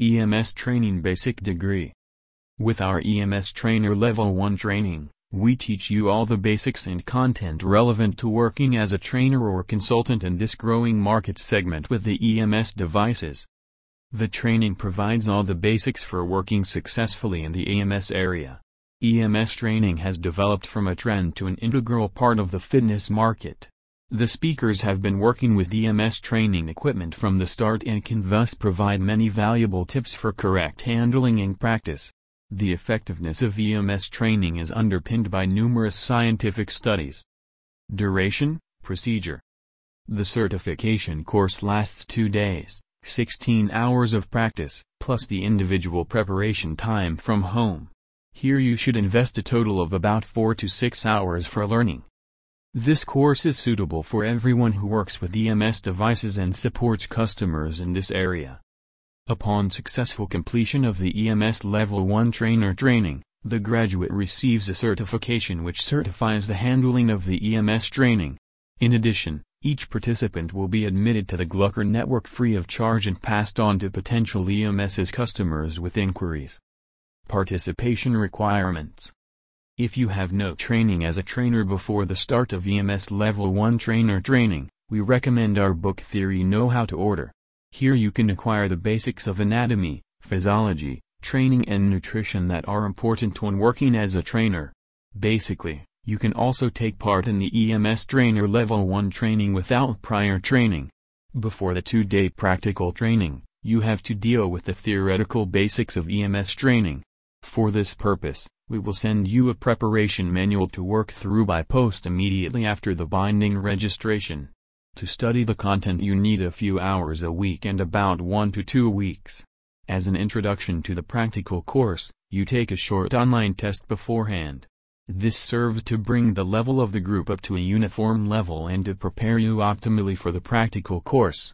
EMS Training Basic Degree. With our EMS Trainer Level 1 training, we teach you all the basics and content relevant to working as a trainer or consultant in this growing market segment with the EMS devices. The training provides all the basics for working successfully in the EMS area. EMS training has developed from a trend to an integral part of the fitness market. The speakers have been working with EMS training equipment from the start and can thus provide many valuable tips for correct handling and practice. The effectiveness of EMS training is underpinned by numerous scientific studies. Duration, Procedure The certification course lasts two days, 16 hours of practice, plus the individual preparation time from home. Here you should invest a total of about 4 to 6 hours for learning. This course is suitable for everyone who works with EMS devices and supports customers in this area. Upon successful completion of the EMS Level 1 trainer training, the graduate receives a certification which certifies the handling of the EMS training. In addition, each participant will be admitted to the Glucker network free of charge and passed on to potential EMS's customers with inquiries. Participation Requirements if you have no training as a trainer before the start of EMS Level 1 trainer training, we recommend our book Theory Know How to Order. Here you can acquire the basics of anatomy, physiology, training and nutrition that are important when working as a trainer. Basically, you can also take part in the EMS Trainer Level 1 training without prior training. Before the two-day practical training, you have to deal with the theoretical basics of EMS training. For this purpose, we will send you a preparation manual to work through by post immediately after the binding registration. To study the content you need a few hours a week and about 1 to 2 weeks. As an introduction to the practical course, you take a short online test beforehand. This serves to bring the level of the group up to a uniform level and to prepare you optimally for the practical course.